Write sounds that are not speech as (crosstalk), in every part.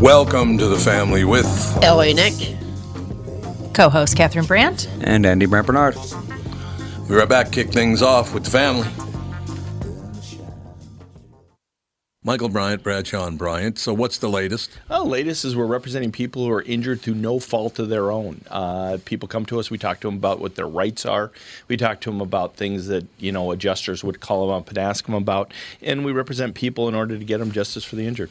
Welcome to the family with LA Nick. Co host Catherine Brandt. And Andy Brant Bernard. We're right back, kick things off with the family. Michael Bryant, Bradshaw and Bryant. So, what's the latest? Well, latest is we're representing people who are injured through no fault of their own. Uh, people come to us. We talk to them about what their rights are. We talk to them about things that you know adjusters would call them up and ask them about, and we represent people in order to get them justice for the injured.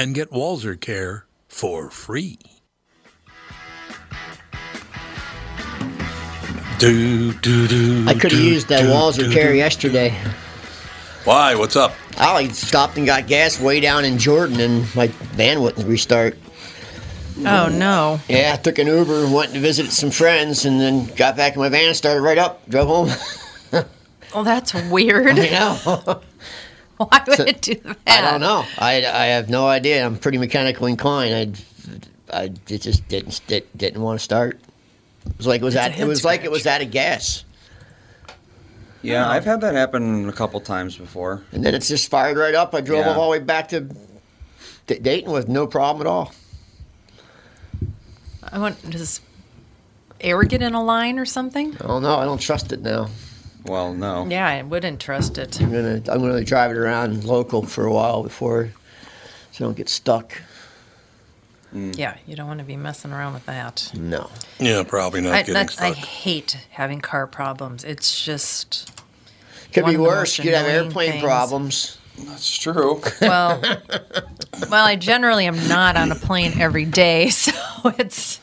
and get Walser Care for free. Do, do, do, I could have used that Walser care do. yesterday. Why? What's up? I stopped and got gas way down in Jordan, and my van wouldn't restart. Oh, no. Yeah, I took an Uber, went to visit some friends, and then got back in my van, started right up, drove home. (laughs) Well, that's weird. you know, (laughs) (laughs) Why would it do that? I don't know. I, I have no idea. I'm pretty mechanically inclined. I, I it just didn't didn't, didn't want to start. It was like it was It's at, it head was like it was scratch. out of gas, Yeah, oh. I've had that happen a couple times before. and then it's just fired right up. I drove Yeah. all the way back to D- Dayton with no problem at all. I want, does air get in a line or something? Oh don't. I don't trust it now. Well, no. Yeah, I wouldn't trust it. I'm gonna I'm gonna drive it around local for a while before, so I don't get stuck. Mm. Yeah, you don't want to be messing around with that. No. Yeah, probably not I, getting that's, I hate having car problems. It's just, Could be worse. You could have airplane things. problems. That's true. well, (laughs) well, I generally am not on a plane every day, (laughs) so it's.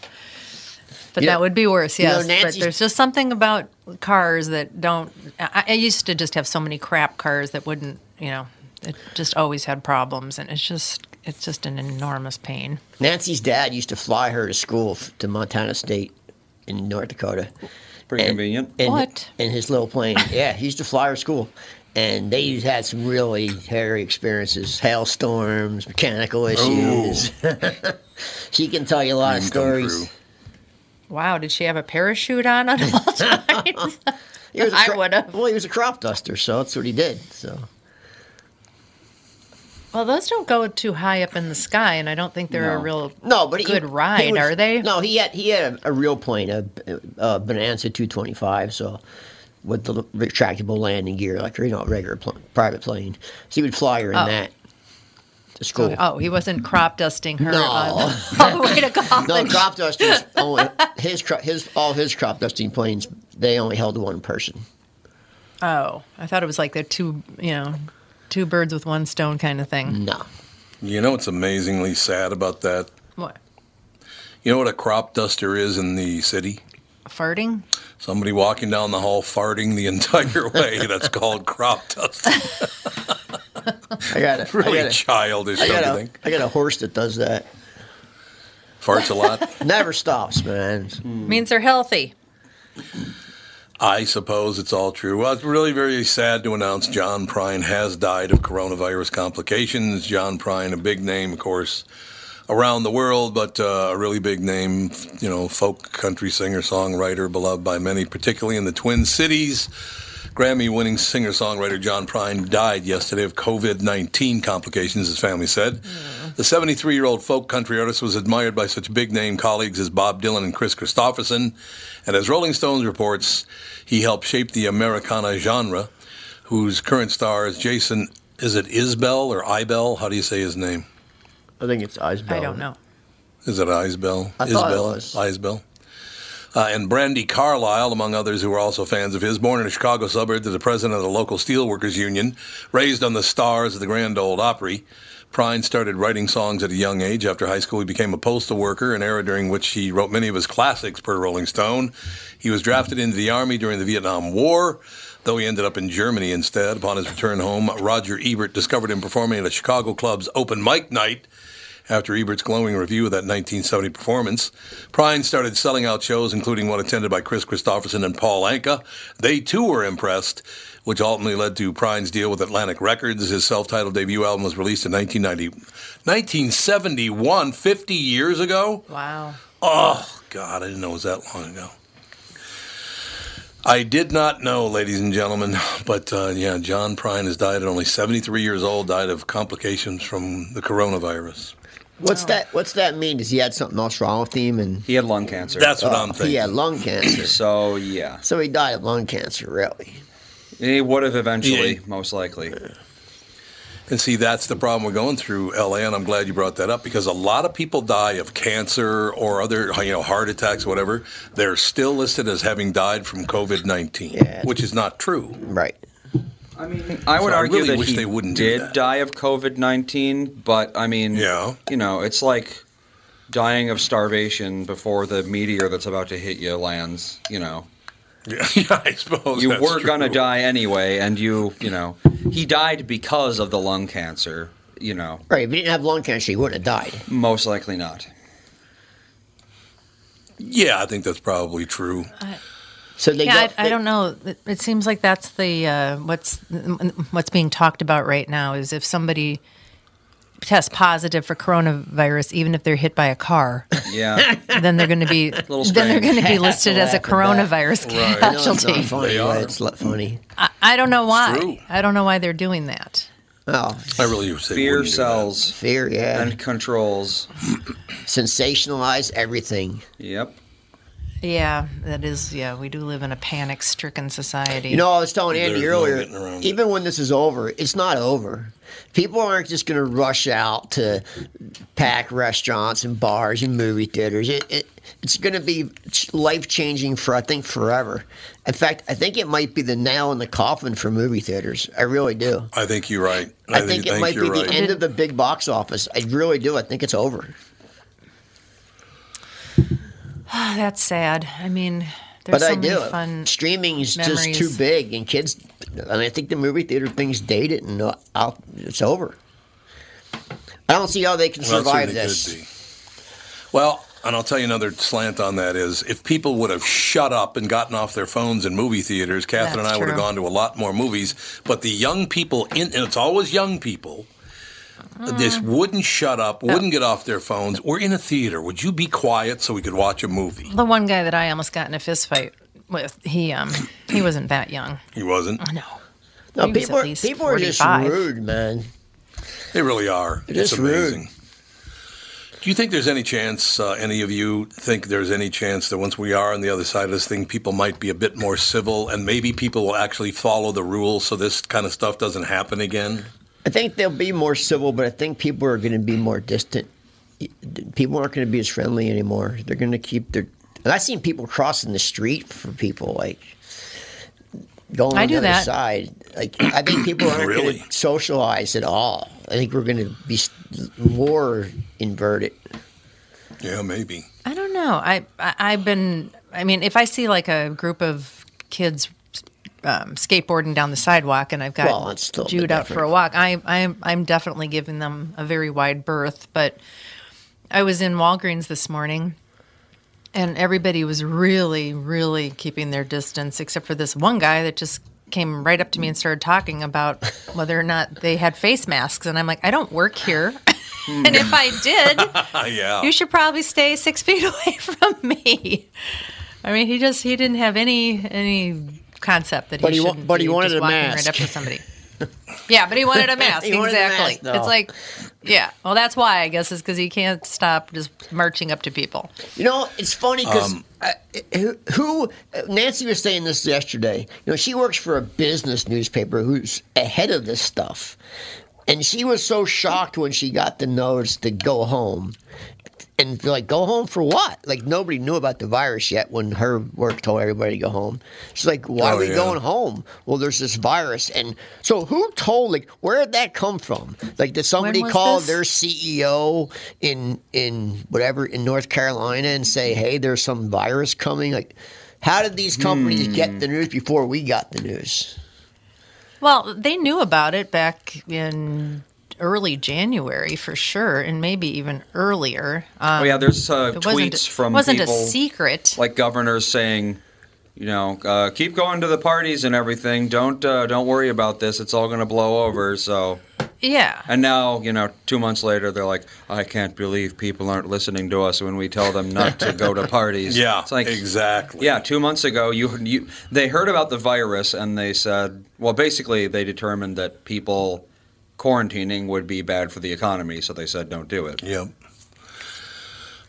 But Yeah. that would be worse, You know, yes. but there's just something about cars that don't. I, I used to just have so many crap cars that wouldn't, you know, it just always had problems, and it's just, it's just an enormous pain. Nancy's dad used to fly her to school f- to Montana State in North Dakota. Pretty And- convenient. In, What? In his little plane. (laughs) yeah, he used to fly her to school. And they had some really hairy experiences, hailstorms, mechanical oh. issues. (laughs) she can tell you a lot of Didn't come stories. Wow, did she have a parachute on at all (laughs) times? (laughs) He was a I cro- would've. Well, he was a crop duster, so that's what he did. So Well, those don't go too high up in the sky, and I don't think they're a real No, but he, good he ride, was- are they? No, he had he had a, a real plane, a, a Bonanza 225, so with the retractable landing gear, like you know, a regular pl- private plane. So he would fly her in Oh. that to school. Oh, he wasn't crop dusting her No. on, uh, (laughs) (laughs) all the way to college. No, crop dusters (laughs) only his his all his crop dusting planes. They only held one person. Oh, I thought it was like the two, you know, two birds with one stone kind of thing. No, You know what's amazingly sad about that? What? You know what a crop duster is in the city? Farting? Somebody walking down the hall farting the entire way. That's called crop dusting. I got a, Really I got a, childish, I don't got you a, think? I got a horse that does that. Farts a lot. (laughs) Never stops, man. Means they're healthy. I suppose it's all true. Well, it's really very sad to announce John Prine has died of coronavirus complications. John Prine, a big name, of course, around the world, but uh, a really big name, you know, folk country singer, songwriter, beloved by many, particularly in the Twin Cities. Grammy winning singer songwriter John Prine died yesterday of COVID 19 complications, his family said. The 73 year old folk country artist was admired by such big name colleagues as Bob Dylan and Kris Kristofferson. And as Rolling Stones reports, he helped shape the Americana genre, whose current star is Jason. Is it Isbell or Ibel? How do you say his name? I think it's Isbell. I don't know. Is it Isbell? I thought it was. Isbell. Uh, and Brandi Carlile, among others who were also fans of his, born in a Chicago suburb to the president of the local steelworkers union, raised on the stars of the Grand Ole Opry. Prine started writing songs at a young age. After high school, he became a postal worker, an era during which he wrote many of his classics per Rolling Stone. He was drafted into the Army during the Vietnam War, though he ended up in Germany instead. Upon his return home, Roger Ebert discovered him performing at a Chicago club's open mic night. After Ebert's glowing review of that 1970 performance, Prine started selling out shows, including one attended by Kris Kristofferson and Paul Anka. They too were impressed, which ultimately led to Prine's deal with Atlantic Records. His self titled debut album was released in 1990, 1971, 50 years ago. Wow. Oh, God, I didn't know it was that long ago. I did not know, ladies and gentlemen, but uh, yeah, John Prine has died at only 73 years old, died of complications from the coronavirus. What's oh. that? What's that mean? Does he had something else wrong with him? And He had lung cancer. That's what Oh, I'm thinking. he had lung cancer. (clears throat) so yeah, so he died of lung cancer, really. he would have eventually, Yeah. most likely. And see, that's the problem we're going through, LA, and I'm glad you brought that up because a lot of people die of cancer or other, you know, heart attacks, whatever. They're still listed as having died from COVID 19, Yeah. which is not true. Right. I mean, I would So I argue really that wish he they wouldn't did that. die of COVID nineteen, but I mean, Yeah. you know, it's like dying of starvation before the meteor that's about to hit you lands. You know, (laughs) Yeah, I suppose. you that's were gonna die anyway, and you, you know, he died because of the lung cancer. You know, Right. If he didn't have lung cancer, he wouldn't have died. most likely not. Yeah, I think that's probably true. So they Yeah, go, I, I don't know. It, it seems like that's the uh, what's what's being talked about right now is if somebody tests positive for coronavirus, even if they're hit by a car, Yeah, (laughs) then they're going to be (laughs) then they're going to be listed as a (laughs) laugh at that. coronavirus know it's not casualty. funny. They are. It's not funny. I, I don't know why. true. I don't know why they're doing that. Oh, I really would say fear wouldn't do that. cells fear, yeah. and controls. Sensationalize everything. Yep. Yeah, that is. Yeah, we do live in a panic-stricken society. You know, I was telling Andy There's earlier, getting around it. even when this is over, it's not over. People aren't just going to rush out to pack restaurants and bars and movie theaters. It, it, it's going to be life changing for, I think, forever. In fact, I think it might be the nail in the coffin for movie theaters. I really do. I think you're right. I, think, it might be you're the end of the big box office. I really do. I think it's over. That's sad. I mean, but there's so I many do. fun. Streaming is just too big, and kids. I mean, I think the movie theater thing's dated, and uh, I'll, it's over. I don't see how they can Well, survive certainly this. Well, and I'll tell you another slant on that is if people would have shut up and gotten off their phones in movie theaters, Catherine That's and I would have gone to a lot more movies. But the young people, in, and it's always young people, this wouldn't shut up, wouldn't get off their phones. We're in a theater. Would you be quiet so we could watch a movie? The one guy that I almost got in a fist fight with, he um he wasn't that young. He wasn't. No. No, He was people at are, least people are just rude, man. They really are. It it's is rude. amazing. Do you think there's any chance, uh, any of you think there's any chance that once we are on the other side of this thing, people might be a bit more civil and maybe people will actually follow the rules so this kind of stuff doesn't happen again? I think they'll be more civil, but I think people are going to be more distant. People aren't going to be as friendly anymore. They're going to keep their. And I've seen people crossing the street for people like going I on do the other that. side. Like I think people (clears throat) aren't Really? going to socialize at all. I think we're going to be more inverted. Yeah, maybe. I don't know. I, I I've been. I mean, if I see like a group of kids um, skateboarding down the sidewalk, and I've got Well, it's still a bit Jude out for a walk, I I'm I'm definitely giving them a very wide berth. But I was in Walgreens this morning. And everybody was really, really keeping their distance, except for this one guy that just came right up to me and started talking about whether or not they had face masks. And I'm like, I don't work here. (laughs) and if I did, (laughs) yeah. you should probably stay six (laughs) feet away from me. I mean, he just he didn't have any any concept that But he he wa- shouldn't but he be wanted just a walking mask. right up to somebody. (laughs) yeah, but he wanted a mask. He wanted a exactly. mask, it's like, yeah. Well, that's why I guess is because he can't stop just marching up to people. You know, it's funny because Um, who, who Nancy was saying this yesterday. You know, she works for a business newspaper who's ahead of this stuff, and she was so shocked when she got the notice to go home. And like, go home for what? Like nobody knew about the virus yet when her work told everybody to go home. She's like, why Oh, are we yeah. going home? Well, there's this virus, and so who told? Like, where did that come from? Like, did somebody call this? their CEO in in whatever in North Carolina and say, "Hey, there's some virus coming"? Like, how did these companies hmm. get the news before we got the news? Well, they knew about it back in early January for sure, and maybe even earlier. Um, Oh yeah, there's uh, it wasn't, tweets from wasn't people a secret. like governors saying, you know, uh, keep going to the parties and everything. Don't uh, don't worry about this. It's all going to blow over. So, yeah. and now you know, two months later, they're like, I can't believe people aren't listening to us when we tell them not to go to parties. (laughs) Yeah, it's like exactly. Yeah, two months ago, you you they heard about the virus and they said, well, basically, they determined that people quarantining would be bad for the economy, so they said, don't do it. Yep.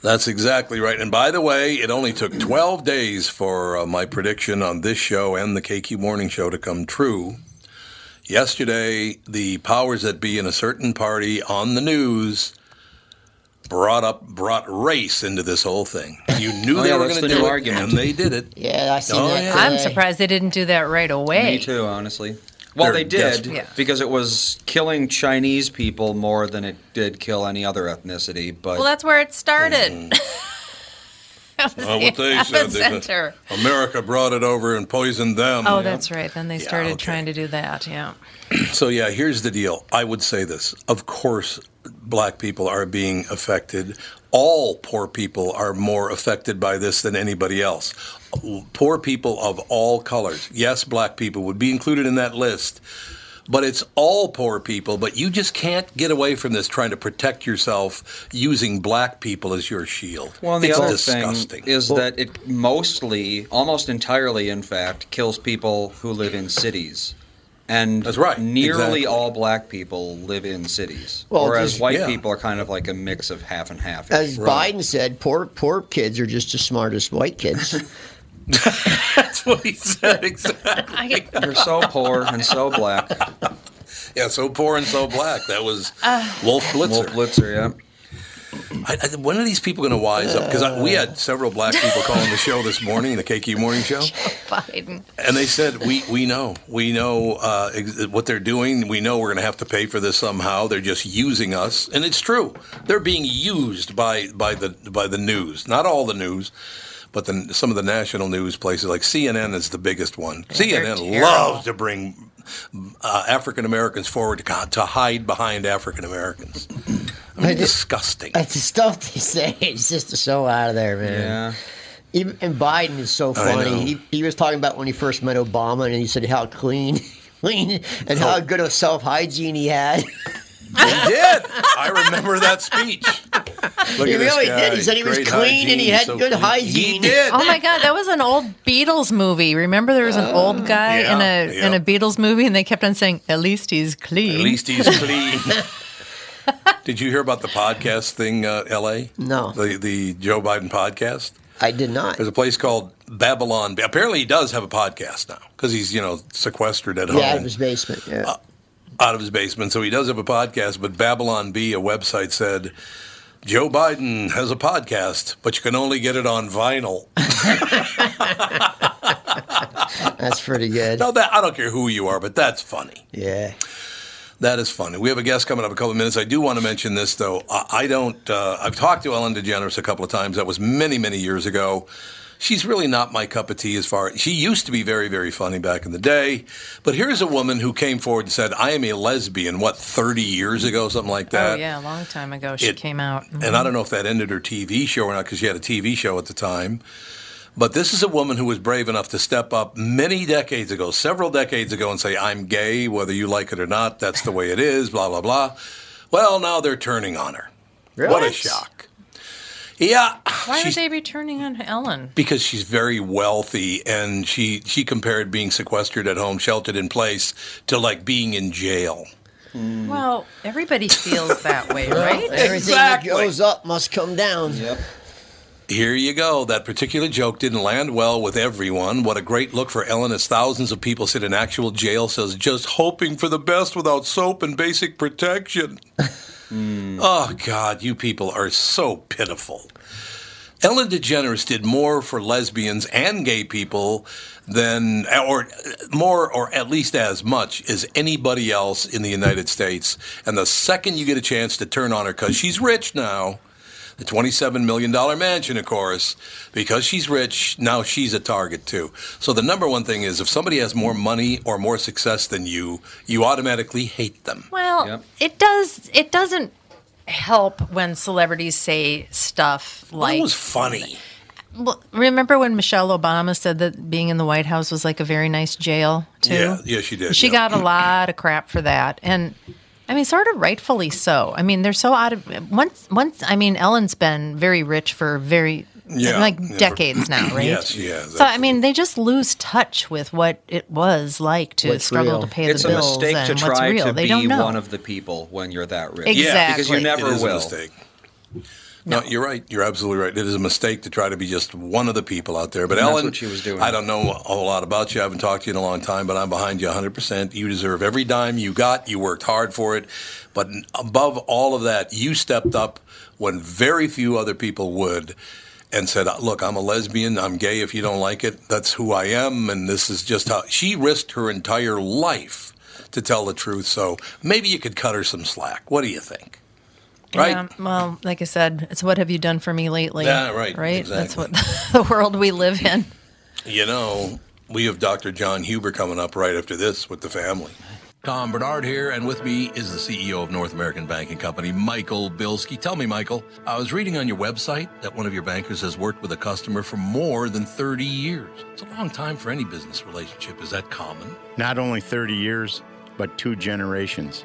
That's exactly right. And by the way, it only took 12 days for uh, my prediction on this show and the KQ Morning Show to come true. Yesterday, the powers that be in a certain party on the news brought up brought race into this whole thing. You knew Oh, they yeah, were going to do new it, argument. and they did it. Yeah, I seen Oh, that. yeah. I'm surprised they didn't do that right away. Me too, honestly. Well, They're did desperate. Yeah. because it was killing Chinese people more than it did kill any other ethnicity. But Well, that's where it started. Mm-hmm. (laughs) That was Well, the what they said, they epicenter. said, America brought it over and poisoned them. Oh, Yeah. that's right. Then they Yeah, started okay. trying to do that. Yeah. (clears throat) So yeah, here's the deal. I would say this. Of course, black people are being affected. All poor people are more affected by this than anybody else. Poor people of all colors. Yes, black people would be included in that list. But it's all poor people, but you just can't get away from this trying to protect yourself using black people as your shield. Well, and the it's other disgusting. thing is that it mostly, almost entirely, in fact, kills people who live in cities. And That's right, Nearly exactly. all black people live in cities, Well, whereas just- white yeah. people are kind of like a mix of half and half. As Right. Biden said, poor poor kids are just as smart as white kids. (laughs) That's what he said exactly. (laughs) They're so poor and so black. Yeah, so poor and so black. That was uh, Wolf Blitzer. Wolf Blitzer, yeah. I, I, when are these people going to wise up? Because we had several black people calling the show this morning, the KQ Morning Show, (laughs) Biden. and they said, "We we know, we know uh, ex- what they're doing. We know we're going to have to pay for this somehow. They're just using us, and it's true. They're being used by by the by the news. Not all the news." But the, some of the national news places, like CNN, is the biggest one. they're CNN terrible. loves to bring uh, African Americans forward to, to hide behind African Americans. (laughs) I mean, disgusting. That's the stuff they say. (laughs) It's just so out of there, man. Yeah. Even, and Biden is so funny. He, he was talking about when he first met Obama, and he said how clean, (laughs) clean, and how oh. good of self hygiene he had. He did. I remember that speech. (laughs) Look He at this really guy. did. He said he was Great clean and he had so good clean. hygiene. He did. Oh my God, that was an old Beatles movie. Remember, there was an old uh, guy in yeah, a in a Beatles movie, and they kept on saying, "At least he's clean." At least he's clean. (laughs) Did you hear about the podcast thing, uh, L.A.? No. The the Joe Biden podcast. I did not. There's a place called Babylon. Apparently, he does have a podcast now because he's you know sequestered at home out of his basement. Yeah. out of his basement. So he does have a podcast. But Babylon Bee, a website, said Joe Biden has a podcast, but you can only get it on vinyl. (laughs) That's pretty good. Now that I don't care who you are, but that's funny. Yeah. That is funny. We have a guest coming up in a couple of minutes. I do want to mention this though. I, I don't. Uh, I've talked to Ellen DeGeneres a couple of times. That was many, many years ago. She's really not my cup of tea as far. She used to be very, very funny back in the day, but here's a woman who came forward and said, "I am a lesbian." What, 30 years ago, something like that. oh yeah, a long time ago she It- came out. Mm-hmm. And I don't know if that ended her TV show or not because she had a TV show at the time. But this is a woman who was brave enough to step up many decades ago, several decades ago, and say, I'm gay, whether you like it or not. That's the way it is, blah, blah, blah. Well, now they're turning on her. What a shock. Yeah. Why would she's- they be turning on Ellen? because she's very wealthy and she, she compared being sequestered at home, sheltered in place, to like being in jail. Hmm. Well, everybody feels that way, right? Everything Exactly. that goes up must come down. Yep. Here you go. That particular joke didn't land well with everyone. What a great look for Ellen as thousands of people sit in actual jail cells just hoping for the best without soap and basic protection. Hmm. Oh, God, you people are so pitiful. Ellen DeGeneres did more for lesbians and gay people than, or more, or at least as much as anybody else in the United States. And the second you get a chance to turn on her, because she's rich now, the $27 million mansion, of course, because she's rich, now she's a target too. So the number one thing is if somebody has more money or more success than you, you automatically hate them. Well, Yep. it does. It doesn't help when celebrities say stuff Well, like. it was funny. Well, remember when Michelle Obama said that being in the White House was like a very nice jail too? Yeah, yeah, she did. She yeah. got a lot of crap for that, and I mean, sort of rightfully so. I mean, they're so out of once. Once, I mean, Ellen's been very rich for very Yeah, like yeah, for- decades now, (clears throat) right? Yes, she has, So I mean, they just lose touch with what it was like to What's struggle real. to pay It's the bills. It's a mistake and to try to they be one of the people when you're that rich. Exactly. Because you It never it is will. Mistake. No, you're right. You're absolutely right. It is a mistake to try to be just one of the people out there. But And Ellen, what she was doing. I don't know a whole lot about you. I haven't talked to you in a long time, but I'm behind you 100%. You deserve every dime you got. You worked hard for it. But above all of that, you stepped up when very few other people would and said, Look, I'm a lesbian. I'm gay. If you don't like it, that's who I am. And this is just how she risked her entire life to tell the truth. So maybe you could cut her some slack. What do you think? Right? Yeah, well, like I said, it's what have you done for me lately? Yeah, right, Right. Exactly. That's what (laughs) the world we live in. You know, we have Dr. John Huber coming up right after this with the family. Tom Barnard here, and with me is the CEO of North American Banking Company, Michael Bilski. Tell me, Michael, I was reading on your website that one of your bankers has worked with a customer for more than 30 years. It's a long time for any business relationship. Is that common? Not only 30 years, but two generations.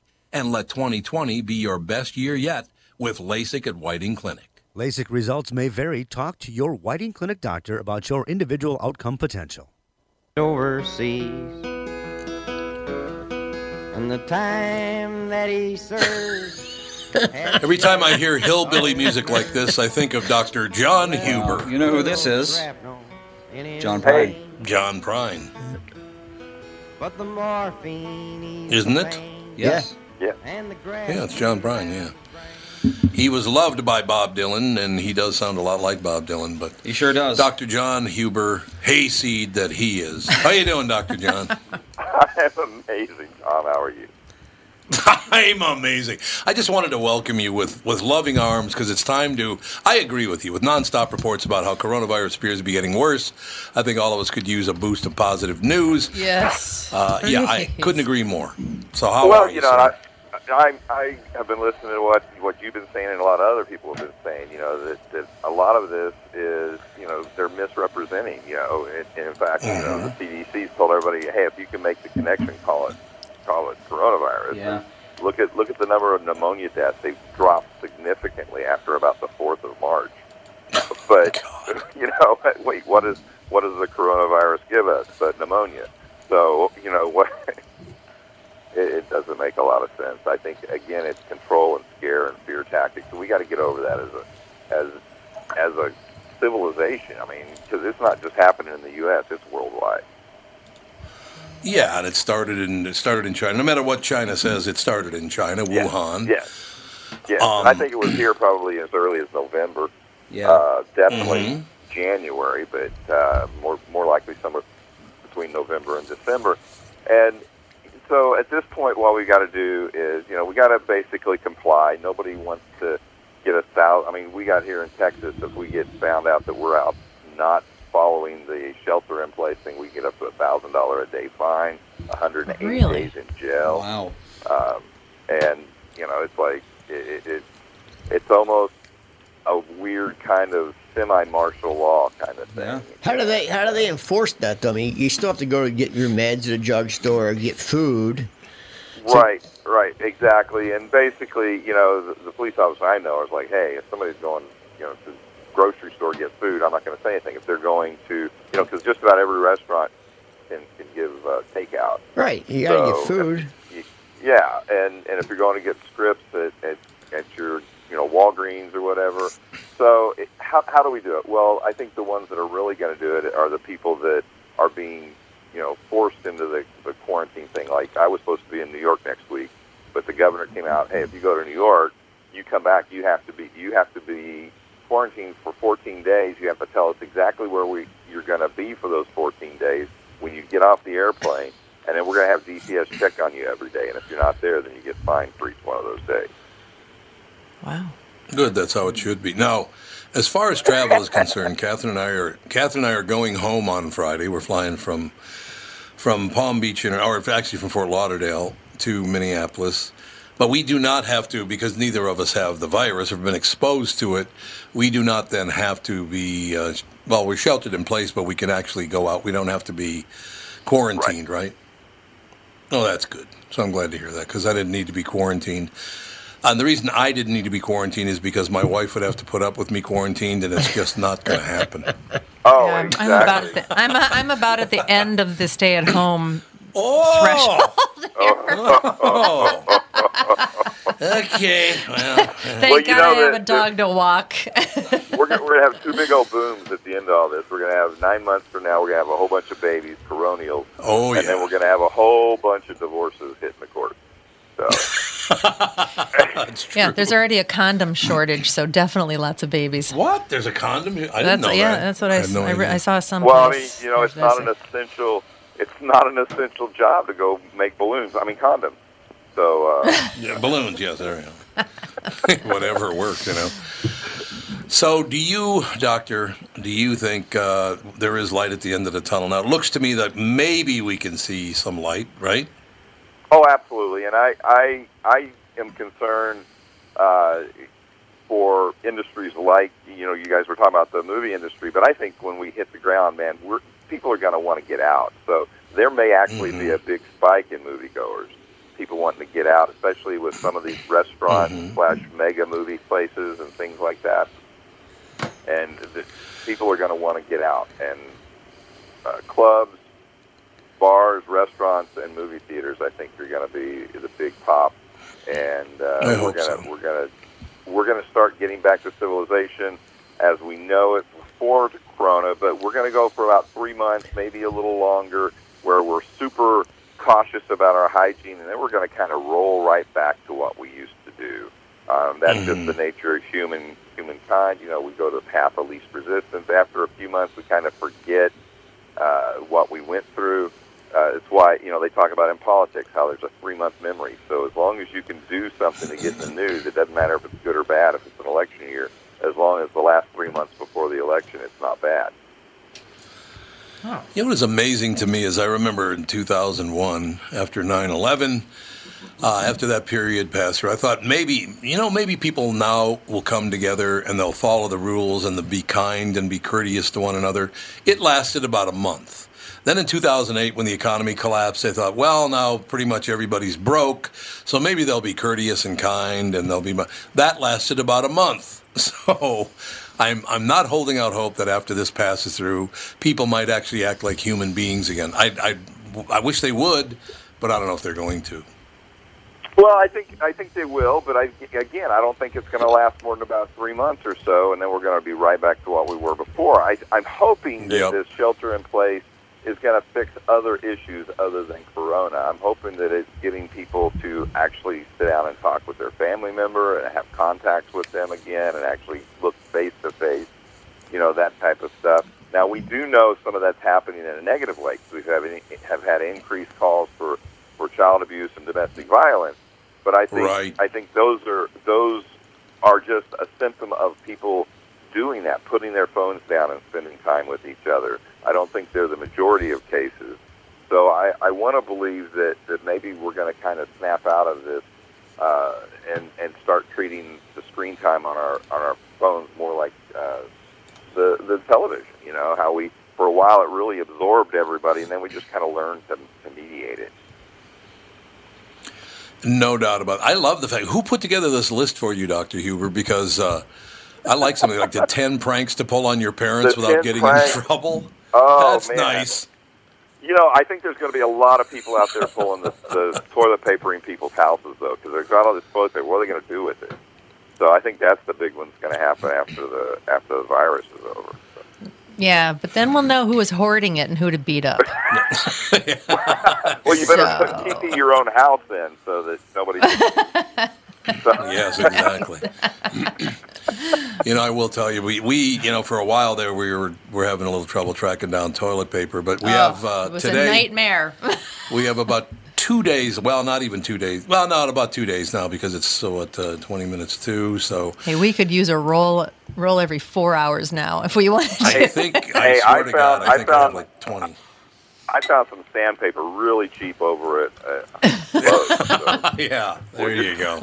And let 2020 be your best year yet with LASIK at Whiting Clinic. LASIK results may vary. Talk to your Whiting Clinic doctor about your individual outcome potential. overseas. And the time that he served. Every time I hear hillbilly music like this, I think of Dr. John Huber. You know who this is? John Prine. John Prine. But the morphine Isn't it? Yes. Yeah. And the Yeah, it's John Prine, yeah. He was loved by Bob Dylan, and he does sound a lot like Bob Dylan, but He sure does. Dr. John Huber, hayseed that he is. (laughs) How you doing, Dr. John? I am amazing, Tom. How are you? (laughs) I'm amazing. I just wanted to welcome you with, with loving arms because it's time to. I agree with you with nonstop reports about how coronavirus appears to be getting worse. I think all of us could use a boost of positive news. Yes. Uh, yeah, I couldn't (laughs) agree more. So how well, are you? you know, sir? I, I have been listening to what what you've been saying, and a lot of other people have been saying. You know that, that a lot of this is you know they're misrepresenting. You know, and, and in fact, you know, the mm-hmm. CDC's told everybody, hey, if you can make the connection, call it call it coronavirus. Yeah. Look at look at the number of pneumonia deaths. They've dropped significantly after about the fourth of March. (laughs) But (laughs) you know, (laughs) wait, what is what does the coronavirus give us? But pneumonia. So you know what? It, it doesn't make a lot of sense. I think again, it's control and scare and fear tactics. And we got to get over that as a as as a civilization. I mean, because it's not just happening in the U.S; it's worldwide. Yeah, and it started in it started in China. No matter what China says, it started in China, Wuhan. Yes. Yes. Um, I think it was here probably as early as November. Yeah. Uh, definitely Mhm. January, but uh, more more likely somewhere between November and December. And so at this point, what we got to do is, you know, we got to basically comply. Nobody wants to get us out. I mean, we got here in Texas. If we get found out that we're out not following the shelter-in-place thing, we get up to a thousand dollar a day fine, 180 Really? days in jail. Wow. Um, and you know, it's like it, it, it's almost a weird kind of semi-martial law kind of thing. Yeah. How do they how do they enforce that? though? I mean, you still have to go to get your meds at a drugstore or get food. Right, right, exactly. And basically, you know, the, the police officer I know is like, hey, if somebody's going, you know, to the grocery store to get food, I'm not going to say anything. If they're going to, you know, because just about every restaurant can can give uh, takeout. Right, you got to So, get food. Yeah, and and if you're going to get scripts at at, at your you know Walgreens or whatever, so it, how how do we do it? Well, I think the ones that are really going to do it are the people that are being you know forced into the the quarantine thing. Like I was supposed to be in New York next week, but the governor came out, hey, if you go to New York, you come back, you have to be you have to be quarantined for 14 days. You have to tell us exactly where we you're going to be for those 14 days when you get off the airplane, and then we're going to have DCS check on you every day. And if you're not there, then you get fined for each one of those days. Wow. Good, that's how it should be. Now, as far as travel is concerned, (laughs) Catherine and I are Catherine and I are going home on Friday. We're flying from from Palm Beach, in, or actually from Fort Lauderdale to Minneapolis. But we do not have to, because neither of us have the virus or been exposed to it. We do not then have to be, uh, well, we're sheltered in place, but we can actually go out. We don't have to be quarantined, right? Oh, that's good. So I'm glad to hear that because I didn't need to be quarantined. And the reason I didn't need to be quarantined is because my wife would have to put up with me quarantined, and it's just not going to happen. (laughs) Oh, Yeah, I'm, I'm about at the, I'm, a, I'm about at the end of the stay at home Oh, (laughs) oh! okay. Well, uh. Thank Well, you God know I have that- a dog to walk. (laughs) we're gonna, we're gonna have two big old booms at the end of all this. We're gonna have nine months from now. We're gonna have a whole bunch of babies, coronials, oh and then we're gonna have a whole bunch of divorces hitting the court. So That's true. (laughs) yeah, there's already a condom shortage, so definitely lots of babies. what? There's a condom? here? I didn't That's know yeah, that. that's what I, had no I, re- I saw some. well, I mean, you know, it's not an essential. It's not an essential job to go make balloons. I mean, condoms. So uh, (laughs) Yeah, balloons, yes, there we go. (laughs) Whatever works, you know. So, do you, doctor, do you think uh, there is light at the end of the tunnel? Now, it looks to me that maybe we can see some light, right? Oh, absolutely, and I, I, I am concerned uh, for industries like you know you guys were talking about the movie industry, but I think when we hit the ground, man, we're people are going to want to get out. So there may actually be a big spike in moviegoers, people wanting to get out, especially with some of these restaurant slash mega movie places and things like that. and the, people are going to want to get out. And uh, clubs, bars, restaurants, and movie theaters. I think are going to be the big pop, and uh, I we're going to so. we're going to we're going to start getting back to civilization as we know it before the Corona. But we're going to go for about three months, maybe a little longer, where we're super cautious about our hygiene, and then we're going to kind of roll right back to what we used to do. Um, that's just the nature of human humankind. You know, we go to the path of least resistance. After a few months, we kind of forget uh, what we went through. Uh, it's why you know they talk about in politics how there's a three month memory. So as long as you can do something to get in the news, it doesn't matter if it's good or bad. If it's an election year, as long as the last three months before the election, it's not bad. You know what is amazing to me is I remember in 2001, after 9 11, uh, after that period passed through, I thought maybe, you know, maybe people now will come together and they'll follow the rules and they'll be kind and be courteous to one another. It lasted about a month. Then in 2008, when the economy collapsed, they thought, well, now pretty much everybody's broke, so maybe they'll be courteous and kind, and they'll be. That lasted about a month. (laughs) So I'm I'm not holding out hope that after this passes through, people might actually act like human beings again. I I, I wish they would, but I don't know if they're going to. Well, I think I think they will, but I, again, I don't think it's going to last more than about three months or so, and then we're going to be right back to what we were before. I, I'm hoping that this shelter in place is going to fix other issues other than Corona. I'm hoping that it's getting people to actually sit down and talk with their family member and have contacts with them again, and actually look face to face. You know that type of stuff. Now we do know some of that's happening in a negative way. We have have had increased calls for for child abuse and domestic violence. But I think Right. I think those are those are just a symptom of people doing that, putting their phones down and spending time with each other. I don't think they're the majority of cases. So I, I want to believe that, that maybe we're going to kind of snap out of this uh, and and start treating the screen time on our on our phones more like uh, the the television. You know how we for a while it really absorbed everybody, and then we just kind of learned to, to mediate it. No doubt about it. I love the fact. Who put together this list for you, Dr. Huber? Because uh, I like something like the (laughs) 10 pranks to pull on your parents The without getting pranks. in trouble. Oh, That's man. nice. You know, I think there's going to be a lot of people out there pulling the, the toilet paper in people's houses, though, because they've got all this toilet paper. What are they going to do with it? So I think that's the big one's going to happen after the after the virus is over. Yeah, but then we'll know who was hoarding it and who to beat up. (laughs) Well, you better So- keep it your own house then, so that nobody. (laughs) Yes, exactly. (laughs) you know, I will tell you, we, we you know, for a while there, we were we're having a little trouble tracking down toilet paper, but we have Oh, uh, it was today. a nightmare. (laughs) We have about two days. Well, not even two days. Well, not about two days now because it's so at uh, twenty minutes two. So hey, we could use a roll roll every four hours now if we wanted to. I think (laughs) I Hey, swear I to found- God, I I think I have like twenty. I found some sandpaper really cheap over it. uh, So. yeah, there you go.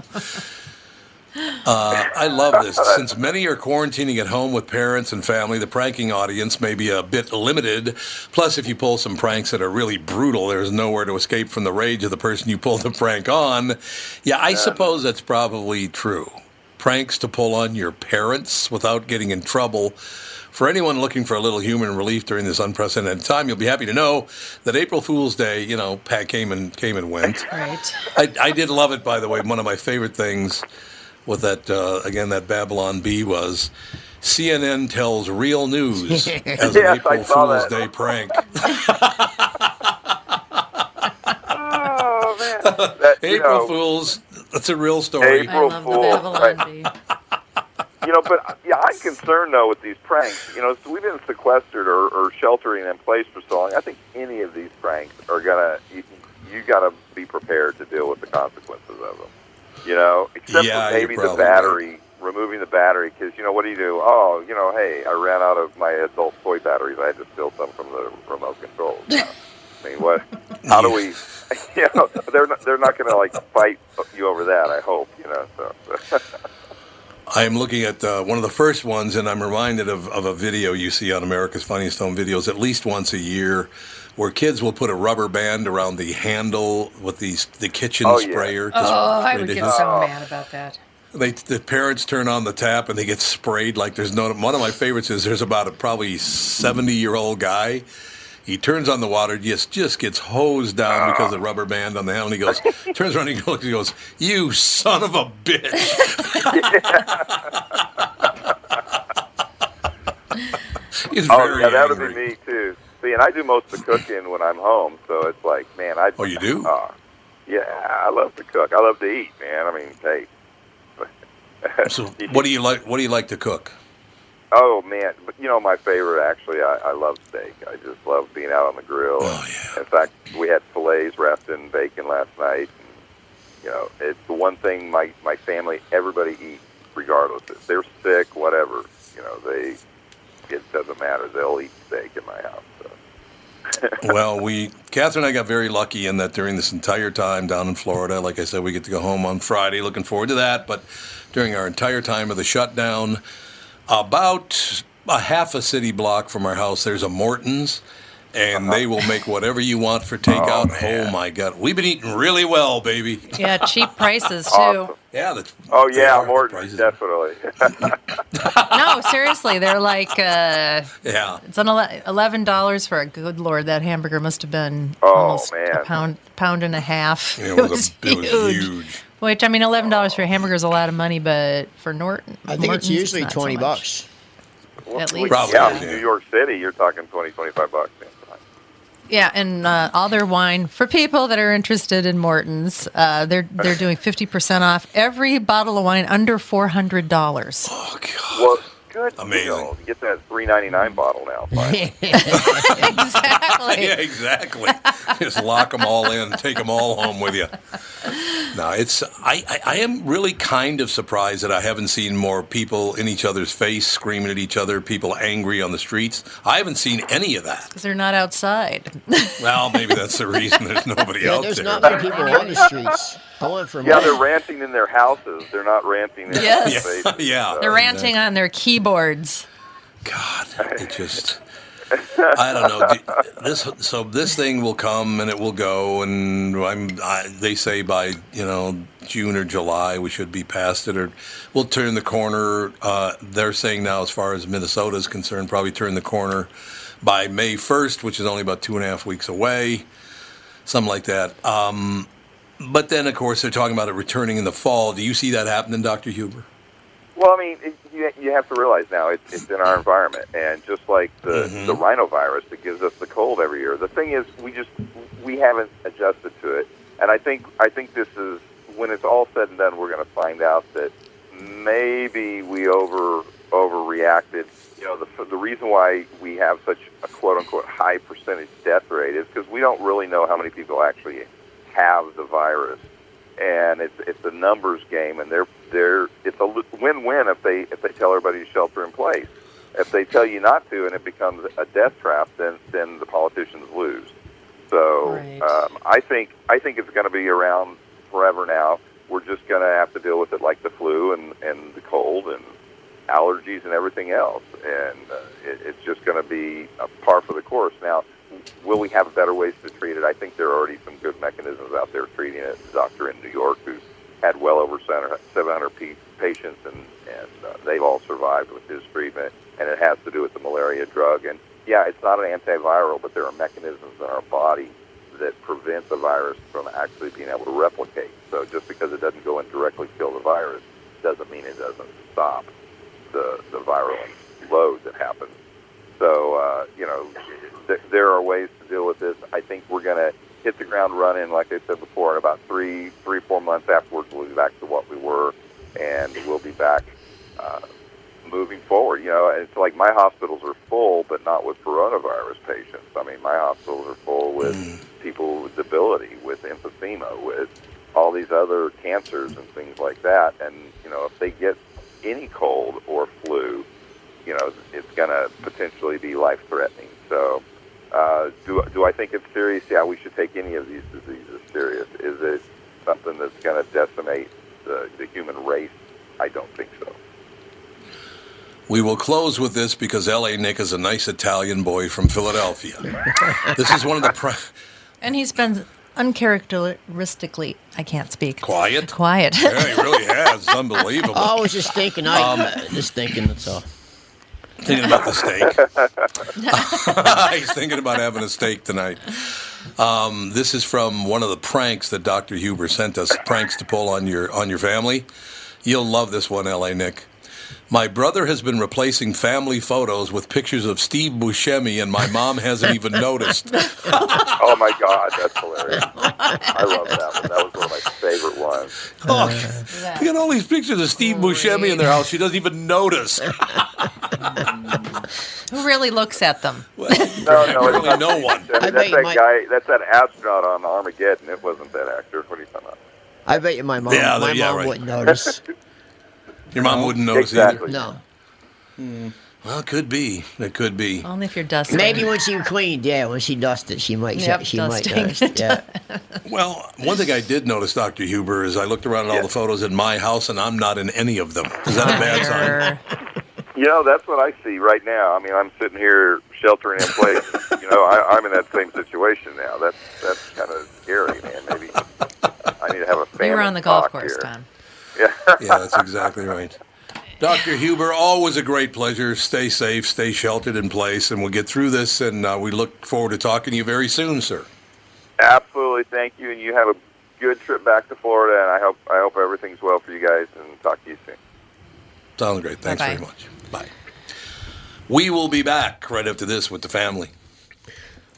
Uh, I love this. (laughs) Since many are quarantining at home with parents and family, the pranking audience may be a bit limited. Plus, if you pull some pranks that are really brutal, there's nowhere to escape from the rage of the person you pulled the prank on. Yeah, I suppose that's probably true. Pranks to pull on your parents without getting in trouble. For anyone looking for a little human relief during this unprecedented time, you'll be happy to know that April Fool's Day, you know, Pat came and came and went. Right. I, I did love it, by the way. One of my favorite things with that, uh, again, that Babylon Bee was CNN tells real news (laughs) as Yes, an I April Fool's that. Day prank. (laughs) Man, that, (laughs) April know, Fools, that's a real story. April I love the Babylon right. (laughs) You know, but yeah, I'm concerned though with these pranks. You know, so we've been sequestered or, or sheltering in place for so long. I think any of these pranks are gonna you, you got to be prepared to deal with the consequences of them. You know, except Yeah, for maybe the probably battery, removing the battery, because you know what do you do? Oh, you know, hey, I ran out of my adult toy batteries. I had to steal some from the remote controls. (laughs) I mean, what? (laughs) How do we? (laughs) You know, they're not, they're not going to like fight you over that. I hope. You know, so. (laughs) I am looking at uh, one of the first ones, and I'm reminded of, of a video you see on America's Funniest Home Videos at least once a year, where kids will put a rubber band around the handle with these the kitchen Oh, yeah. sprayer. to Oh, I would the- get so mad about that. They the parents turn on the tap and they get sprayed like there's no. One of my favorites is there's about a probably seventy year old guy. He turns on the water, just just gets hosed down because of the rubber band on the handle. He goes, (laughs) turns around, and he goes, he goes, "You son of a bitch!" (laughs) He's oh very yeah, that would be me too. See, and I do most of the cooking when I'm home, so it's like, man, I. Oh, you do? Uh, (laughs) yeah, I love to cook. I love to eat, man. I mean, hey. So, what do you like? What do you like to cook? Oh man, but you know my favorite actually. I, I love steak. I just love being out on the grill. Oh yeah. In fact, we had fillets wrapped in bacon last night. And, you know, it's the one thing my my family, everybody eats, regardless if they're sick, whatever. You know, they it doesn't matter. They'll eat steak in my house. So. (laughs) well, we Catherine and I got very lucky in that during this entire time down in Florida, like I said, we get to go home on Friday. Looking forward to that. But during our entire time of the shutdown, about a half a city block from our house, there's a Morton's. And they will make whatever you want for takeout. Oh, my God, we've been eating really well, baby. Yeah, cheap prices (laughs) too. Awesome. Yeah, that's. Oh yeah, are, the Morton, prices. definitely. (laughs) No, seriously, they're like uh, Yeah. it's an eleven dollars for a good lord. That hamburger must have been Oh, almost a pound pound and a half. It (laughs) was, a, it was huge. Which I mean, eleven dollars for a hamburger is a lot of money, but for Norton, I think Morton's, it's usually not so twenty much. bucks. At least. Probably, yeah, yeah. in New York City, you're talking 20, 25 bucks. Man. Yeah, and uh, all their wine for people that are interested in Morton's, uh, they're they're doing fifty percent off every bottle of wine under four hundred dollars. Oh, God. Well, good. Amazing. deal. You get that three ninety nine bottle now. (laughs) Exactly. (laughs) yeah, exactly. Just lock them all in, take them all home with you. No, it's I, I, I am really kind of surprised that I haven't seen more people in each other's face screaming at each other, people angry on the streets. I haven't seen any of that. Because they're not outside. Well, maybe that's the reason there's (laughs) nobody Yeah, out there's there. not many people on the streets. I went from Yeah, they're ranting in their houses. They're not ranting in Yes. their faces. yeah, They're ranting on their keyboards. God, it just. I don't know. This so this thing will come and it will go, and I'm. I, they say by you know June or July we should be past it, or we'll turn the corner. Uh, they're saying now, as far as Minnesota is concerned, probably turn the corner by May 1st, which is only about two and a half weeks away, something like that. Um, but then, of course, they're talking about it returning in the fall. Do you see that happening, Doctor Huber? Well, I mean, it, you, you have to realize now it's, it's in our environment, and just like the Mhm. the rhinovirus that gives us the cold every year, the thing is we just we haven't adjusted to it, and I think I think this is when it's all said and done, we're going to find out that maybe we over overreacted. You know, the the reason why we have such a quote unquote high percentage death rate is because we don't really know how many people actually have the virus and it's it's a numbers game, and they're they're it's a win-win if they if they tell everybody to shelter in place. If they tell you not to, and it becomes a death trap, then then the politicians lose. So Right. um, I think I think it's going to be around forever now. We're just going to have to deal with it like the flu and and the cold and allergies and everything else, and uh, it, it's just going to be a par for the course. Now, will we have better ways to treat it? I think there are already some good mechanisms out there treating it. The doctor in New York who's had well over 700 700 patients, and, and uh, they've all survived with his treatment, and it has to do with the malaria drug. And yeah, it's not an antiviral, but there are mechanisms in our body that prevent the virus from actually being able to replicate. So just because it doesn't go and directly kill the virus doesn't mean it doesn't stop the, the viral load that happens. So, uh, you know, th- there are ways to deal with this. I think we're going to hit the ground running, like I said before, in about three, three, four months afterwards, we'll be back to what we were, and we'll be back uh, moving forward. You know, it's like my hospitals are full, but not with coronavirus patients. I mean, my hospitals are full with people with debility, with emphysema, with all these other cancers and things like that. And, you know, if they get any cold or flu, you know, it's going to potentially be life threatening. So, uh, do do I think it's serious? Yeah, we should take any of these diseases serious. Is it something that's going to decimate the, the human race? I don't think so. We will close with this because L.A. Nick is a nice Italian boy from Philadelphia. this is one of the. Pri- And he spends uncharacteristically, I can't speak. Quiet. Quiet. Yeah, he really has. It's (laughs) unbelievable. Oh, I was just thinking. I Um, just thinking. That's all. Thinking about the steak. (laughs) He's thinking about having a steak tonight. Um, this is from one of the pranks that Dr. Huber sent us. Pranks to pull on your on your family. You'll love this one, L.A. Nick. My brother has been replacing family photos with pictures of Steve Buscemi, and my mom hasn't even noticed. (laughs) oh my God, that's hilarious! I love that one. That was one of my favorite ones. Oh, they got all these pictures of Steve Buscemi in their house. She doesn't even notice. (laughs) Who really looks at them? (laughs) No, no, it's Apparently no one. I I mean, bet that's that might- guy. That's that astronaut on Armageddon. It wasn't that actor. What are you talking about? I bet you my mom. Yeah, my yeah, mom right. wouldn't notice. Your mom wouldn't notice Exactly. No. either. Well, it could be. It could be. Only if you're dusting. Maybe when she cleaned, yeah, when she dusted, she might. Yep, she might uh, dusting. notice. Yeah. (laughs) Well, one thing I did notice, Dr. Huber, is I looked around at all Yeah. the photos in my house, and I'm not in any of them. Is that a bad sign? Liar. You know, that's what I see right now. I mean, I'm sitting here sheltering in place. (laughs) you know, I, I'm in that same situation now. That's that's kind of scary, man. Maybe I need to have a family You were on the golf course, here. Tom. Yeah. Yeah, that's exactly right. Dr. Huber, always a great pleasure. Stay safe, stay sheltered in place, and we'll get through this. And uh, we look forward to talking to you very soon, sir. Absolutely. Thank you, and you have a good trip back to Florida. And I hope I hope everything's well for you guys. And talk to you soon. Sounds great. Thanks Bye-bye. very much. Bye. We will be back right after this with the family.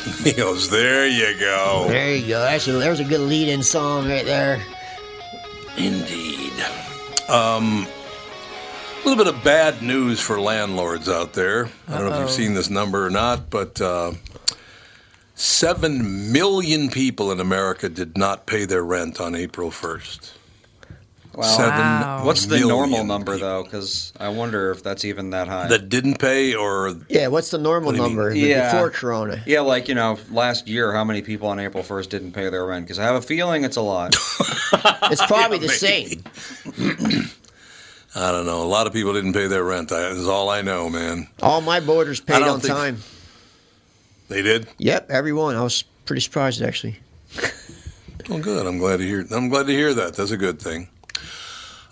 (laughs) Goes, there you go. There you go. That's a, there's a good lead-in song right there. Indeed. Um, a little bit of bad news for landlords out there. I don't know if you've seen this number or not, but uh, seven million people in America did not pay their rent on April 1st. Wow. Seven Wow. What's the normal number people though? Because I wonder if that's even that high. That didn't pay or Yeah, what's the normal What do you number Yeah. before Corona? yeah, like you know, last year, how many people on April first didn't pay their rent? Because I have a feeling it's a lot. (laughs) It's probably Yeah, the same. (clears throat) I don't know. A lot of people didn't pay their rent. That is all I know, man. All my boarders paid on think- time. They did. Yep, everyone. I was pretty surprised actually. Well, good. I'm glad to hear. I'm glad to hear that. That's a good thing.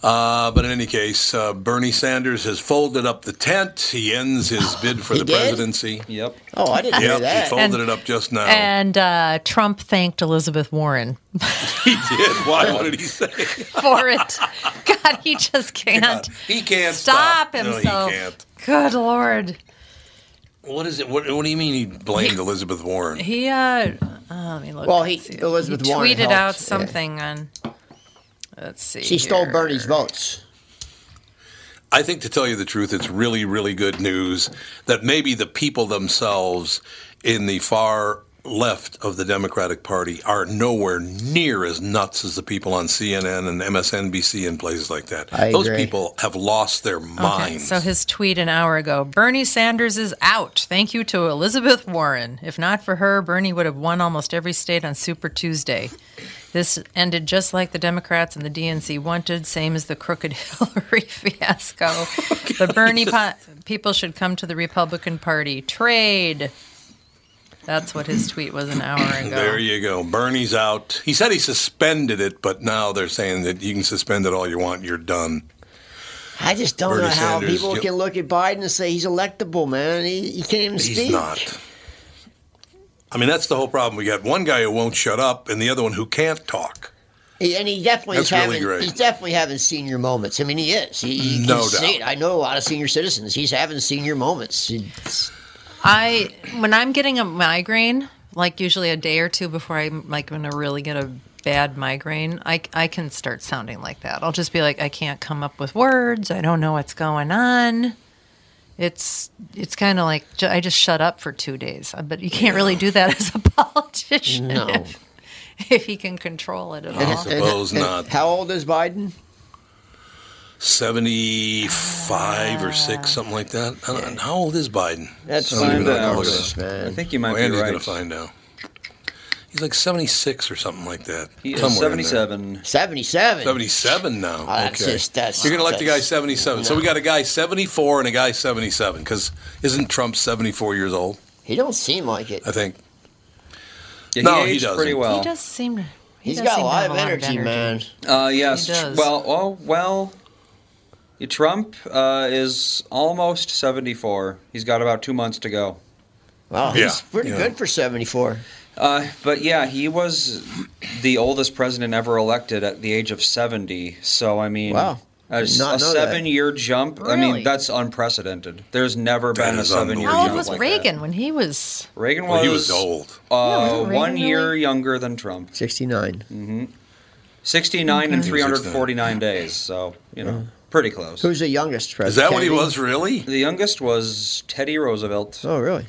Uh, but in any case, uh, Bernie Sanders has folded up the tent. He ends his (gasps) bid for the did? presidency. yep. Oh, I didn't hear that. he folded And- it up just now. And uh, Trump thanked Elizabeth Warren (laughs) he did. Why? What did he say? (laughs) for it. God, he just (laughs) can't he can't stop stop, No, himself. he can't. Good Lord. What is it? What, what do you mean he blamed Elizabeth Warren? He, uh, oh, let me look. Well, he- Elizabeth he Warren tweeted helped, out yeah. something on, let's see. She stole. Bernie's votes. I think, to tell you the truth, it's really, really good news that maybe the people themselves in the far left of the Democratic Party are nowhere near as nuts as the people on CNN and MSNBC and places like that. I Those agree. people have lost their Okay, minds. so his tweet an hour ago Bernie Sanders is out. Thank you to Elizabeth Warren. If not for her, Bernie would have won almost every state on Super Tuesday. This ended just like the Democrats and the DNC wanted, same as the crooked (laughs) Hillary fiasco. (laughs) the Bernie po- people should come to the Republican Party. Trade. That's what his tweet was an hour (coughs) ago. There you go. Bernie's out. He said he suspended it, but now they're saying that you can suspend it all you want. You're done. I just don't Bernie know how Sanders, people you- can look at Biden and say he's electable, man. He, he can't even He's speak. not. I mean, that's the whole problem. We got one guy who won't shut up, and the other one who can't talk. He- and he definitely That's is really having great. he's definitely having senior moments. I mean, he is. He, he No can see doubt. it. I know a lot of senior citizens. He's having senior moments. It's- I when I'm getting a migraine, like usually a day or two before I'm like going to really get a bad migraine, I I can start sounding like that. I'll just be like, I can't come up with words. I don't know what's going on. It's it's kind of like I just shut up for two days, Uh, but you can't really do that as a (laughs) politician No. if, if he can control it at I all. suppose and not. How old is Biden? 75 or 6, something like that. I don't- How old is Biden? That's I don't even know what out. it is. man. I think you might Well, be Andy's right. going to find out. He's like 76 or something like that. He is Somewhere in there. 77. 77. 77 now. Oh, that's okay. just- that's- You're going to like the guy that's- 77. So we got a guy 74 and a guy 77 because isn't Trump 74 years old? He don't seem like it. I think. Yeah, No, he he aged doesn't. pretty well. he does seem to. He He's does got a seem to lot have of energy, man. Uh, yes. He does. Well, oh, well. yeah, Trump uh, is almost 74. He's got about two months to go. Wow, he's Yeah, pretty yeah. good for 74. Uh, but yeah, he was the oldest president ever elected at the age of 70. So, I mean, Wow. a, a know that. seven year jump. I mean, that's unprecedented. There's never That been a seven year How jump old was like Reagan when he was? Reagan was, Well, he was old. Uh, wasn't one year really? younger than Trump. 69. 69 and Mhm. 349 days. So, you know, pretty close. Who's the youngest president? Is president? that what he was really? The youngest was Teddy Roosevelt. Oh, really?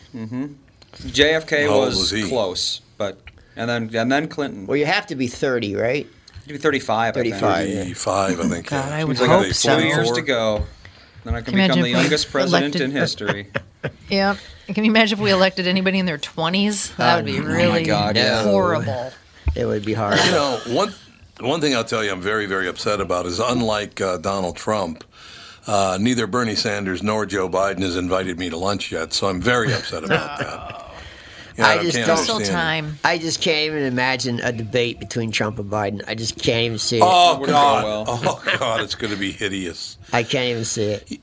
JFK How was, was he? close, but and then and then Clinton. Well, you have to be 30, right? He'd be 35. 35. I think. 35, I think. God, yeah. I would like hope so. Two years to go. Then I can, Can become the youngest president elected- in history. (laughs) Yeah. Can you imagine if we elected anybody in their 20s? That would be Oh, my really God, yeah. horrible. It would be hard. You know, one one thing I'll tell you, I'm very very upset about is unlike uh, Donald Trump. Uh, neither Bernie Sanders nor Joe Biden has invited me to lunch yet, so I'm very upset about (laughs) that. You know, I just can't don't- Still time. I just can't even imagine a debate between Trump and Biden. I just can't even see it. Oh, oh God! well. Oh God! It's going to be hideous. I can't even see it.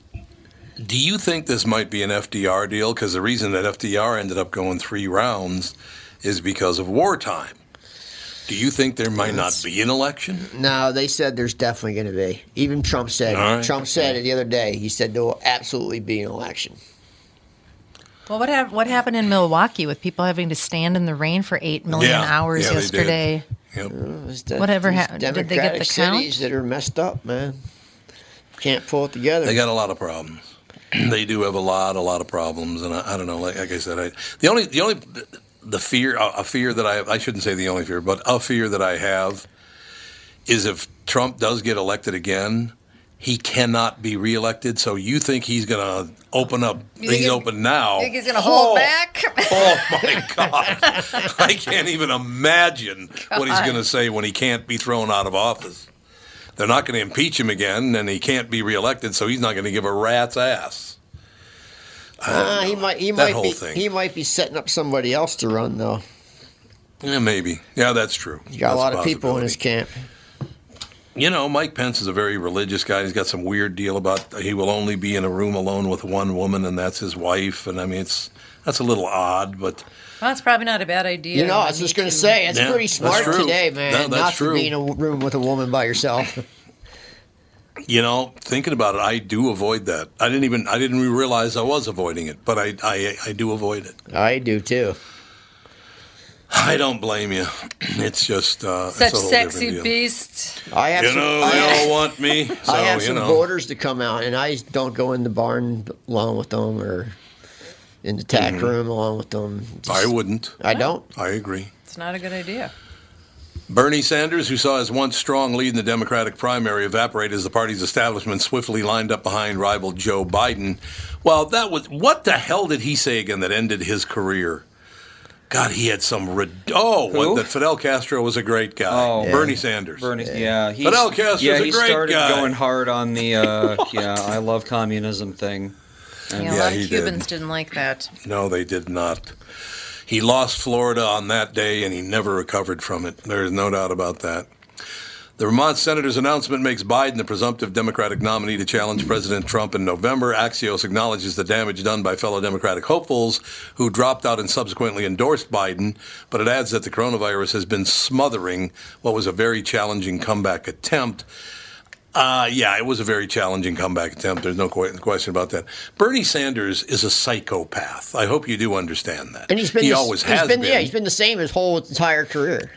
Do you think this might be an FDR deal? Because the reason that FDR ended up going three rounds is because of wartime. Do you think there might not be an election? No, they said there's definitely going to be. Even Trump said. All right. Trump said it the other day. He said there will absolutely be an election. Well, what, hap- what happened in Milwaukee with people having to stand in the rain for 8 million Yeah. hours Yeah, they did. yesterday? Yep. The- Whatever happened? did they get the Democratic count? cities that are messed up, man. Can't pull it together. They got a lot of problems. (clears throat) they do have a lot, a lot of problems, and I, I don't know. Like, like I said, I, the only, the only, the fear, a, a fear that I I shouldn't say the only fear, but a fear that I have is if Trump does get elected again, he cannot be reelected. So you think he's going to open up? He's open now. Think he's going to hold back? (laughs) Oh my God! I can't even imagine what he's going to say when he can't be thrown out of office. They're not going to impeach him again, and he can't be reelected, so he's not going to give a rat's ass. Uh, he might. He That might whole be. thing. He might be setting up somebody else to run though. Yeah, maybe. Yeah, that's true. He's got That's a lot of people in his camp. You know, Mike Pence is a very religious guy. He's got some weird deal about he will only be in a room alone with one woman, and that's his wife. And I mean, it's that's a little odd, but Well, that's probably not a bad idea. You know, I was just going to say, it's Yeah, pretty smart true. today, man, No, that's not true. to be in a room with a woman by yourself. (laughs) you know, thinking about it, I do avoid that. I didn't even I didn't realize I was avoiding it, but I I, I do avoid it. I do too. I don't blame you. (clears throat) It's just uh, Such it's a whole sexy different deal. beast. I have You some, know, they have, all want me, (laughs) so I have you some know. boarders to come out, and I don't go in the barn along with them, or in the tack Mhm. room along with them. I wouldn't. I don't. I agree. It's not a good idea. Bernie Sanders, who saw his once strong lead in the Democratic primary evaporate as the party's establishment swiftly lined up behind rival Joe Biden. Well, that was what the hell did he say again that ended his career? God, he had some. Rid- oh, Who? what, that Fidel Castro was a great guy. Oh, Bernie Sanders. Bernie, yeah, he's, Fidel Castro's yeah, a he great started guy. going hard on the uh, (laughs) yeah, I love communism thing. And Yeah, a lot of Cubans did. not like that. No, they did not. He lost Florida on that day and he never recovered from it. There is no doubt about that. The Vermont senator's announcement makes Biden the presumptive Democratic nominee to challenge President Trump in November. Axios acknowledges the damage done by fellow Democratic hopefuls who dropped out and subsequently endorsed Biden, but it adds that the coronavirus has been smothering what was a very challenging comeback attempt. Uh, yeah, it was a very challenging comeback attempt. There's no question about that. Bernie Sanders is a psychopath. I hope you do understand that. And he's been he the- always has been, been. Yeah, he's been the same his whole entire career.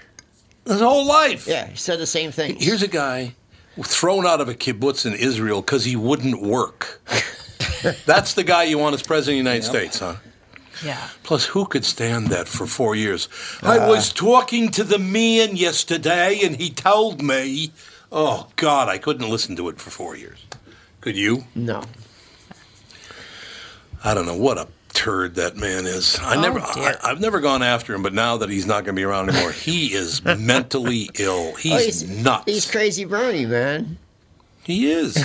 His whole life. Yeah, he said the same thing. Here's a guy thrown out of a kibbutz in Israel because he wouldn't work. (laughs) That's the guy you want as president of the United States, huh? Yeah. Plus, who could stand that for four years? I was talking to the man yesterday, and he told me. Oh God, I couldn't listen to it for four years. Could you? No. I don't know what a turd that man is. I Oh, never, I, I've never gone after him, but now that he's not going to be around anymore, he is (laughs) mentally ill. Oh, he's, Oh, nuts. He's crazy Bernie, man. He is.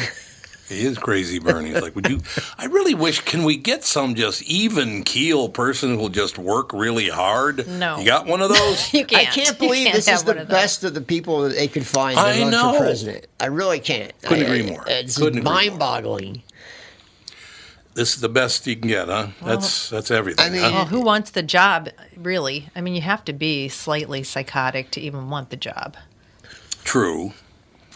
He is crazy, Bernie. It's like, would you? (laughs) I really wish. Can we get some just even keel person who'll just work really hard? No. You got one of those? (laughs) You can't. I can't believe can't this is the of best of the people that they could find I to run know. for president. I really can't. Couldn't I- agree more. It's Couldn't more. mind-boggling. This is the best you can get, huh? That's that's everything. I mean- huh? Well, who wants the job, really? I mean, you have to be slightly psychotic to even want the job. True.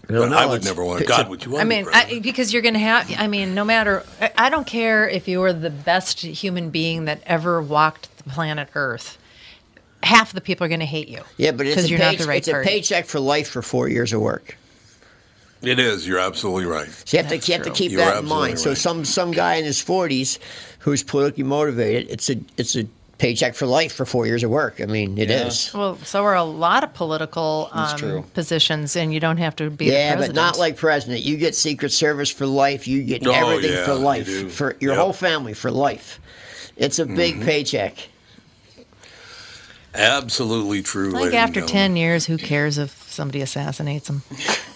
don't But know, I would never want. it's God, would you want? I mean. I, because you're going to have, I mean, no matter, I, I don't care if you were the best human being that ever walked the planet Earth. Half the people are going to hate you. Yeah, but it's, a, you're pay- not the right it's a paycheck for life for four years of work. It is. You're absolutely right. So you have That's to you have to keep You're that in absolutely mind. So some some guy in his forties who's politically motivated, it's a it's a paycheck for life for four years of work. I mean, it is. Well, so are a lot of political true. um, positions, and you don't have to be. Yeah, the but not like president. You get Secret Service for life. You get Oh, everything yeah, for life do. for your Yep. Mm-hmm. whole family for life. It's a big paycheck. Absolutely true. I ladies think and after gentlemen. ten years, who cares if somebody assassinates him. Do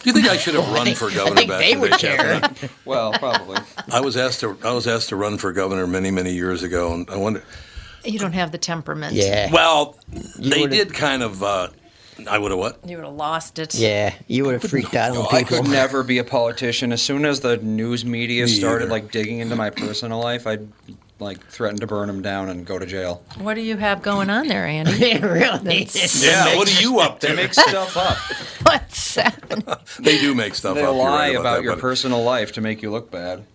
you think I should have (laughs) run for governor think back they in the would care. Catherine? (laughs) Well, probably. I was asked to. I was asked to run for governor many, many years ago, and I wonder. You don't have the temperament. Yeah, Well, they would've- did kind of. Uh, I would have what? You would have lost it. yeah. You would have freaked out on people. I people. could never be a politician. As soon as the news media Me started either. like digging into my personal life, I'd like threaten to burn them down and go to jail. What do you have going on there, Andy? (laughs) Yeah, really. That's- Yeah. What are you up to? (laughs) They make stuff up. (laughs) What's happening? They do make stuff They up. You're lie right about that, your but- personal life to make you look bad.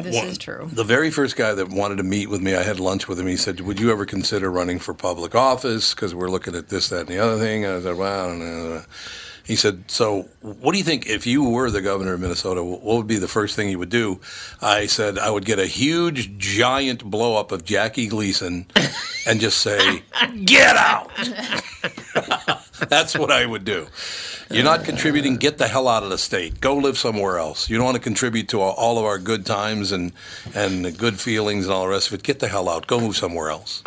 This One- is true. The very first guy that wanted to meet with me, I had lunch with him. He said, "Would you ever consider running for public office? Because we're looking at this, that, and the other thing." I said, "Well, I don't know." He said, "So, what do you think if you were the governor of Minnesota? What would be the first thing you would do?" I said, "I would get a huge, giant blow up of Jackie Gleason, and just say, (laughs) get out.' (laughs) That's what I would do." You're not contributing. Get the hell out of the state. Go live somewhere else. You don't want to contribute to all- of our good times and and the good feelings and all the rest of it. Get the hell out. Go move somewhere else.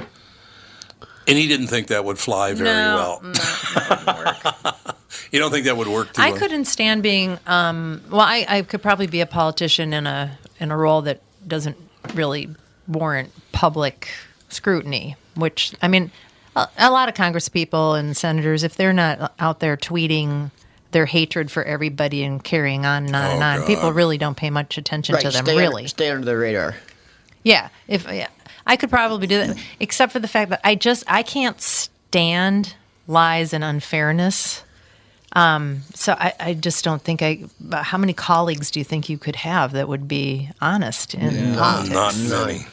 And he didn't think that would fly very no, well. no, that wouldn't work. (laughs) You don't think that would work too I well? couldn't stand being. Um, well, I, I could probably be a politician in a in a role that doesn't really warrant public scrutiny. Which I mean, a, a lot of Congress people and senators, if they're not out there tweeting their hatred for everybody and carrying on and on and Oh, on, people really don't pay much attention right, to them. stay Really, under, stay under the radar. Yeah, if yeah, I could probably do that, except for the fact that I just I can't stand lies and unfairness. Um, so I, I just don't think I. How many colleagues do you think you could have that would be honest in not, politics? not many.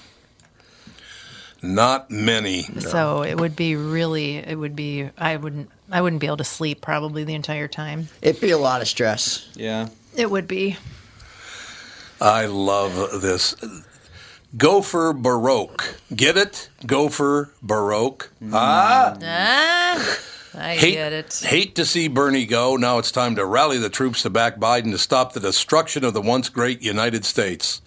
Not many. So it would be really. It would be. I wouldn't. I wouldn't be able to sleep probably the entire time. It'd be a lot of stress. Yeah. It would be. I love this. Gopher Baroque. Get it? Gopher Baroque. Ah. Ah, I hate, get it. hate to see Bernie go. Now it's time to rally the troops to back Biden to stop the destruction of the once great United States.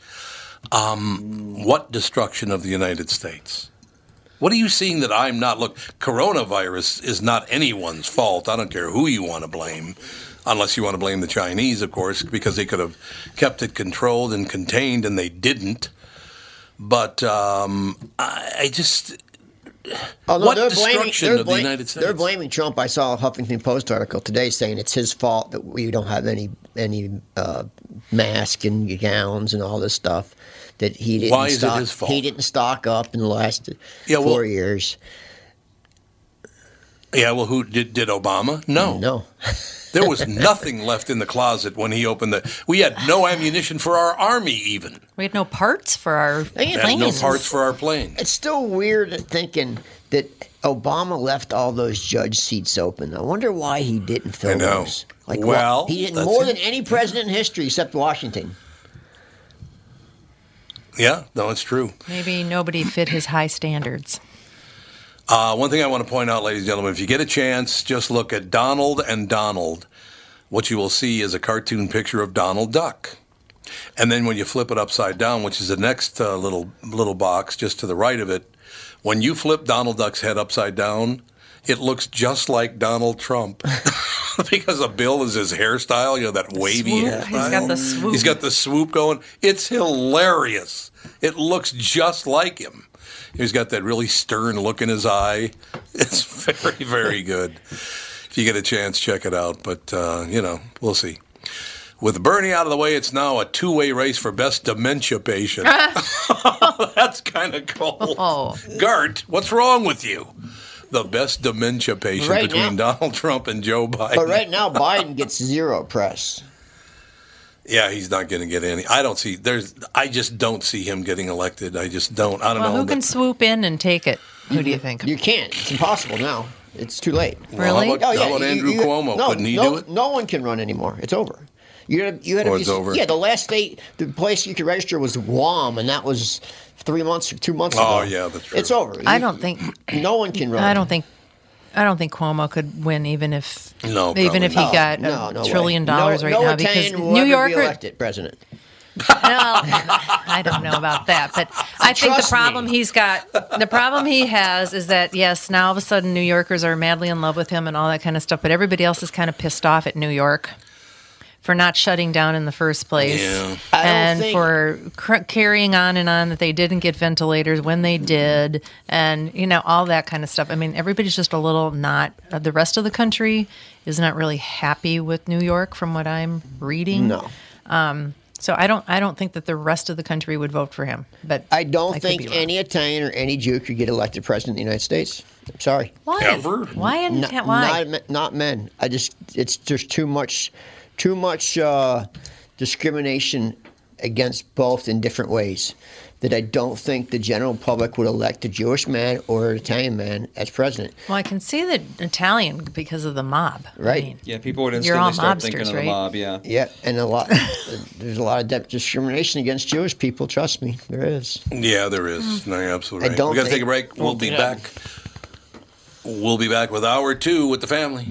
Um, what destruction of the United States? What are you seeing that I'm not? Look, coronavirus is not anyone's fault. I don't care who you want to blame, unless you want to blame the Chinese, of course, because they could have kept it controlled and contained, and they didn't. But um, I, I just. What they're blaming, destruction they're of the United States? They're blaming Trump. I saw a Huffington Post article today saying it's his fault that we don't have any any uh, masks and gowns and all this stuff. That he didn't Why is it stock, his fault? He didn't stock up in the last Yeah, well- four years. Yeah, well, who did, did Obama? No. No. (laughs) There was nothing left in the closet when he opened the. We had no ammunition for our army, even. We had no parts for our They We planes. no parts for our planes. It's still weird thinking that Obama left all those judge seats open. I wonder why he didn't fill I know. those. Like, Well, he didn't more it. than any president in history except Washington. Yeah, no, it's true. Maybe nobody fit his high standards. Uh, one thing I want to point out, ladies and gentlemen, if you get a chance, just look at Donald and Donald. What you will see is a cartoon picture of Donald Duck. And then when you flip it upside down, which is the next uh, little little box just to the right of it, when you flip Donald Duck's head upside down, it looks just like Donald Trump (laughs) because a bill is his hairstyle. You know that wavy Swoop. hairstyle. He's got the swoop. He's got the swoop going. It's hilarious. It looks just like him. He's got that really stern look in his eye. (laughs) It's very, very good. If you get a chance, check it out. But, uh, you know, we'll see. With Bernie out of the way, it's now a two way race for best dementia patient. (laughs) (laughs) That's kind of cold. Oh. Gart, what's wrong with you? The best dementia patient Right between now- Donald Trump and Joe Biden. But right now, Biden gets zero press. Yeah, he's not going to get any. I don't see. There's. I just don't see him getting elected. I just don't. I don't Well, know. who can but- swoop in and take it? Who do you think? You can't. It's impossible now. It's too late. Well, how about- oh, how about you- Andrew you- Cuomo? No, Couldn't he no, do it? No one can run anymore. It's over. You had, you had Oh, to it's be, over? Yeah, the last state, the place you could register was Guam, and that was three months, or two months oh, ago. Oh, yeah, that's true. It's over. I You- don't think. no one can run. I don't think. I don't think Cuomo could win, even if No, even if he No, got no, a no way. trillion dollars no, right no now because New ever Yorker. be elected president. Well, I don't know about that, but I think the Trust me. problem he's got, the problem he has is that yes, now all of a sudden New Yorkers are madly in love with him and all that kind of stuff, but everybody else is kind of pissed off at New York for not shutting down in the first place, Yeah. And think- for cr- carrying on and on that they didn't get ventilators when they did, and you know all that kind of stuff. I mean, everybody's just a little not. Uh, the rest of the country is not really happy with New York, from what I'm reading. No. So I don't I don't think that the rest of the country would vote for him. But I don't could think any Italian or any Jew could get elected president of the United States. I'm sorry. why Ever? why in Not, why Not, not men. I just it's just too much, too much uh, discrimination against both in different ways. That I don't think the general public would elect a Jewish man or an Italian man as president. well I can see the Italian because of the mob. I Right. mean, Yeah, people would You're all instantly start thinking mobsters, of the mob. Yeah. Yeah, and a lot. there's a lot of de- discrimination against Jewish people. Trust me, there is. Yeah, there is. No, you're absolutely I right. don't we got to take a break. We'll be Yeah. back. We'll be back with hour two with the family.